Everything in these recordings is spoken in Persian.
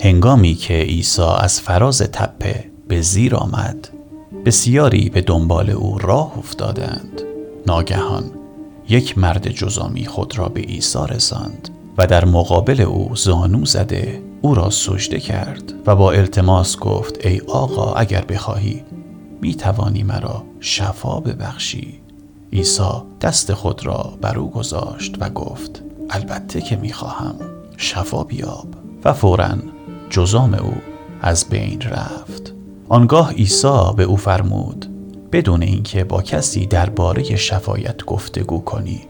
هنگامی که عیسی از فراز تپه به زیر آمد بسیاری به دنبال او راه افتادند. ناگهان یک مرد جزامی خود را به عیسی رساند و در مقابل او زانو زده او را سجده کرد و با التماس گفت ای آقا اگر بخواهی می توانی مرا شفا ببخشی. عیسی دست خود را بر او گذاشت و گفت البته که می خواهم شفا بیاب. و فورا جزام او از بین رفت. آنگاه عیسی به او فرمود بدون اینکه با کسی درباره شفایت گفتگو کنی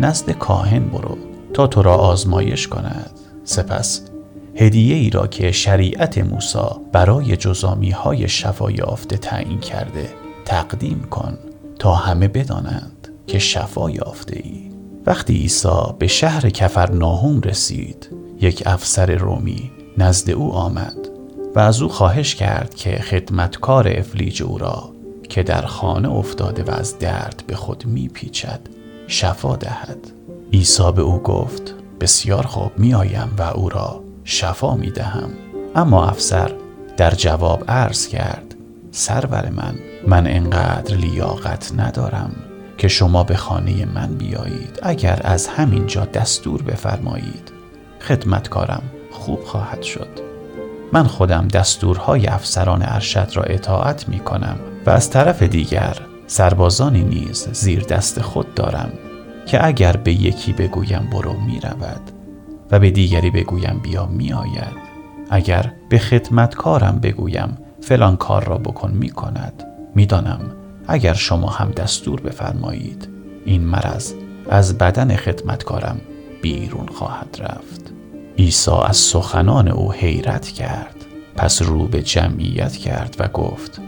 نزد کاهن برو تا تو را آزمایش کند. سپس هدیه ای را که شریعت موسی برای جزامی های شفا یافته تعیین کرده تقدیم کن تا همه بدانند که شفا یافته ای وقتی عیسی به شهر کفرناهوم رسید یک افسر رومی نزد او آمد و از او خواهش کرد که خدمتکار افلیج او را که در خانه افتاده و از درد به خود میپیچد شفا دهد. عیسی به او گفت بسیار خوب میآیم و او را شفا می دهم اما افسر در جواب عرض کرد سرور من من انقدر لیاقت ندارم که شما به خانه من بیایید. اگر از همین جا دستور بفرمایید خدمتکارم خوب خواهد شد. من خودم دستورهای افسران ارشد را اطاعت می کنم و از طرف دیگر سربازانی نیز زیر دست خود دارم که اگر به یکی بگویم برو می رود و به دیگری بگویم بیا می آید اگر به خدمتکارم بگویم فلان کار را بکن می کند می‌دانم اگر شما هم دستور بفرمایید این مرض از بدن خدمتکارم بیرون خواهد رفت. عیسی از سخنان او حیرت کرد پس رو به جمعیت کرد و گفت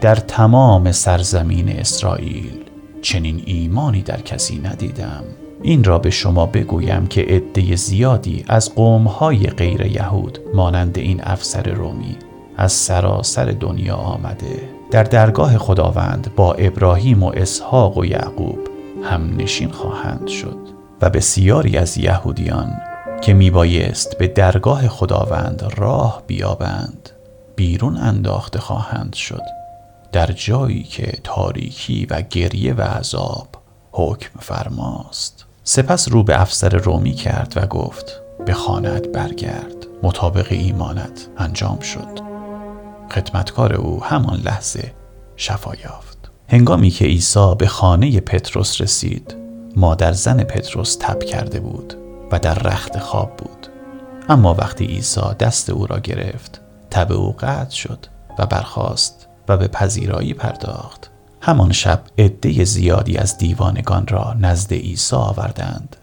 در تمام سرزمین اسرائیل چنین ایمانی در کسی ندیدم. این را به شما بگویم که عده زیادی از قومهای غیر یهود مانند این افسر رومی از سراسر دنیا آمده. در درگاه خداوند با ابراهیم و اسحاق و یعقوب هم نشین خواهند شد و بسیاری از یهودیان که میبایست به درگاه خداوند راه بیابند بیرون انداخته خواهند شد در جایی که تاریکی و گریه و عذاب حکم فرماست. سپس رو به افسر رومی کرد و گفت به خانت برگرد. مطابق ایمانت انجام شد. خدمتکار او همان لحظه شفا یافت. هنگامی که عیسی به خانه پتروس رسید مادر زن پتروس تب کرده بود و در رخت خواب بود. اما وقتی عیسی دست او را گرفت تب او قطع شد و برخاست و به پذیرایی پرداخت. همان شب عده زیادی از دیوانگان را نزد عیسی آوردند.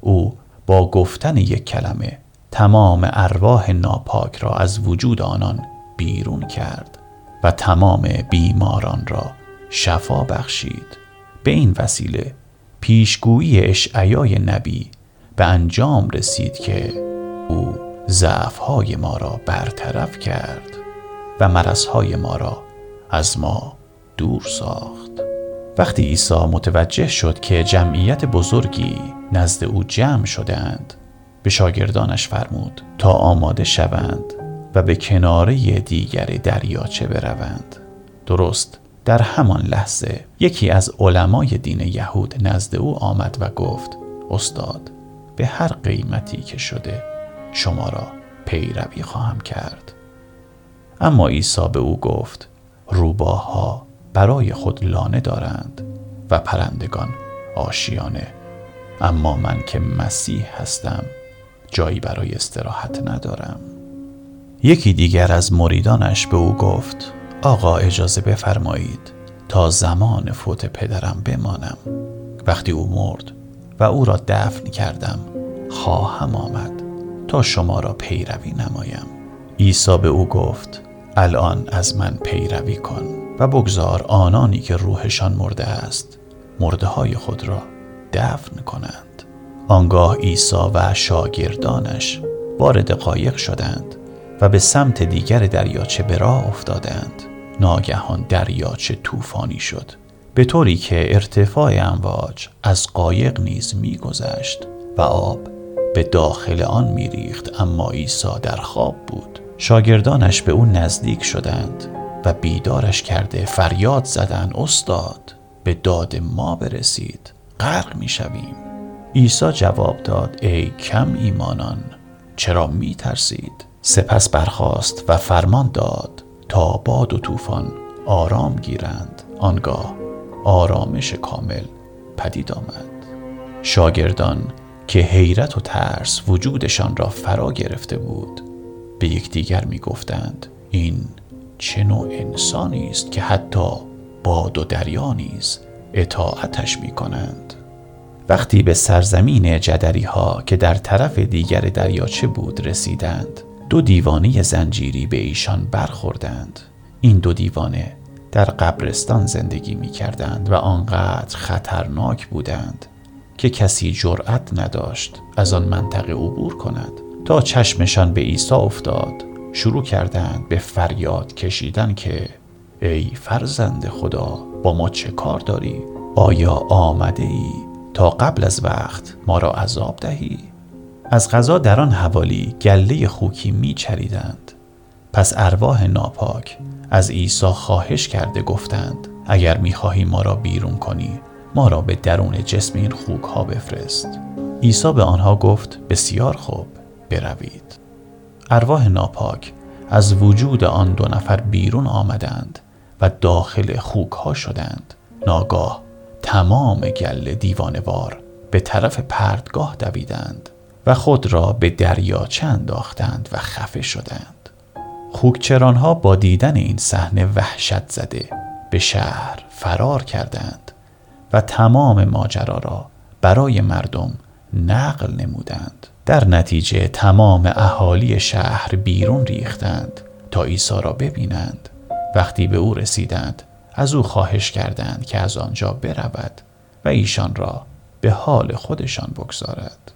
او با گفتن یک کلمه تمام ارواح ناپاک را از وجود آنان بیرون کرد و تمام بیماران را شفا بخشید. به این وسیله پیشگویی اشعیای نبی به انجام رسید که او ضعفهای ما را برطرف کرد و مرزهای ما را از ما دور ساخت. وقتی عیسی متوجه شد که جمعیت بزرگی نزد او جمع شدند به شاگردانش فرمود تا آماده شوند و به کناره دیگر دریاچه بروند. درست در همان لحظه یکی از علمای دین یهود نزد او آمد و گفت استاد به هر قیمتی که شده شما را پیروی خواهم کرد. اما عیسی به او گفت روباها برای خود لانه دارند و پرندگان آشیانه. اما من که مسیح هستم جایی برای استراحت ندارم. یکی دیگر از مریدانش به او گفت آقا اجازه بفرمایید تا زمان فوت پدرم بمانم. وقتی او مرد و او را دفن کردم خواهم آمد تا شما را پیروی نمایم. عیسی به او گفت الان از من پیروی کن. و بگذار آنانی که روحشان مرده است مرده های خود را دفن کنند. آنگاه عیسی و شاگردانش وارد قایق شدند و به سمت دیگر دریاچه به راه افتادند. ناگهان دریاچه طوفانی شد. به طوری که ارتفاع امواج از قایق نیز میگذشت و آب به داخل آن میریخت اما عیسی در خواب بود. شاگردانش به او نزدیک شدند. و بیدارش کرده فریاد زدن استاد به داد ما برسید غرق می‌شویم عیسی جواب داد ای کم ایمانان چرا می ترسید؟ سپس برخاست و فرمان داد تا باد و طوفان آرام گیرند. آنگاه آرامش کامل پدید آمد. شاگردان که حیرت و ترس وجودشان را فرا گرفته بود به یکدیگر می گفتند این چه نوع انسانی است که حتی باد و دریا نیز اطاعتش می کنند وقتی به سرزمین جدری ها که در طرف دیگر دریاچه بود رسیدند دو دیوانه زنجیری به ایشان برخوردند. این دو دیوانه در قبرستان زندگی می کردند و آنقدر خطرناک بودند که کسی جرأت نداشت از آن منطقه عبور کند تا چشمشان به عیسی افتاد. شروع کردند به فریاد کشیدن که ای فرزند خدا با ما چه کار داری؟ آیا آمده ای تا قبل از وقت ما را عذاب دهی؟ از غذا در آن حوالی گله خوکی می چریدند. پس ارواح ناپاک از عیسی خواهش کرده گفتند اگر می خواهی ما را بیرون کنی ما را به درون جسم این خوک ها بفرست عیسی به آنها گفت بسیار خوب بروید ارواح ناپاک از وجود آن دو نفر بیرون آمدند و داخل خوک ها شدند. ناگاه تمام گله دیوانوار به طرف پردگاه دویدند و خود را به دریاچه انداختند و خفه شدند. خوکچرانها با دیدن این صحنه وحشت زده به شهر فرار کردند و تمام ماجرا را برای مردم نقل نمودند. در نتیجه تمام اهالی شهر بیرون ریختند تا عیسی را ببینند. وقتی به او رسیدند از او خواهش کردند که از آنجا برود و ایشان را به حال خودشان بگذارد.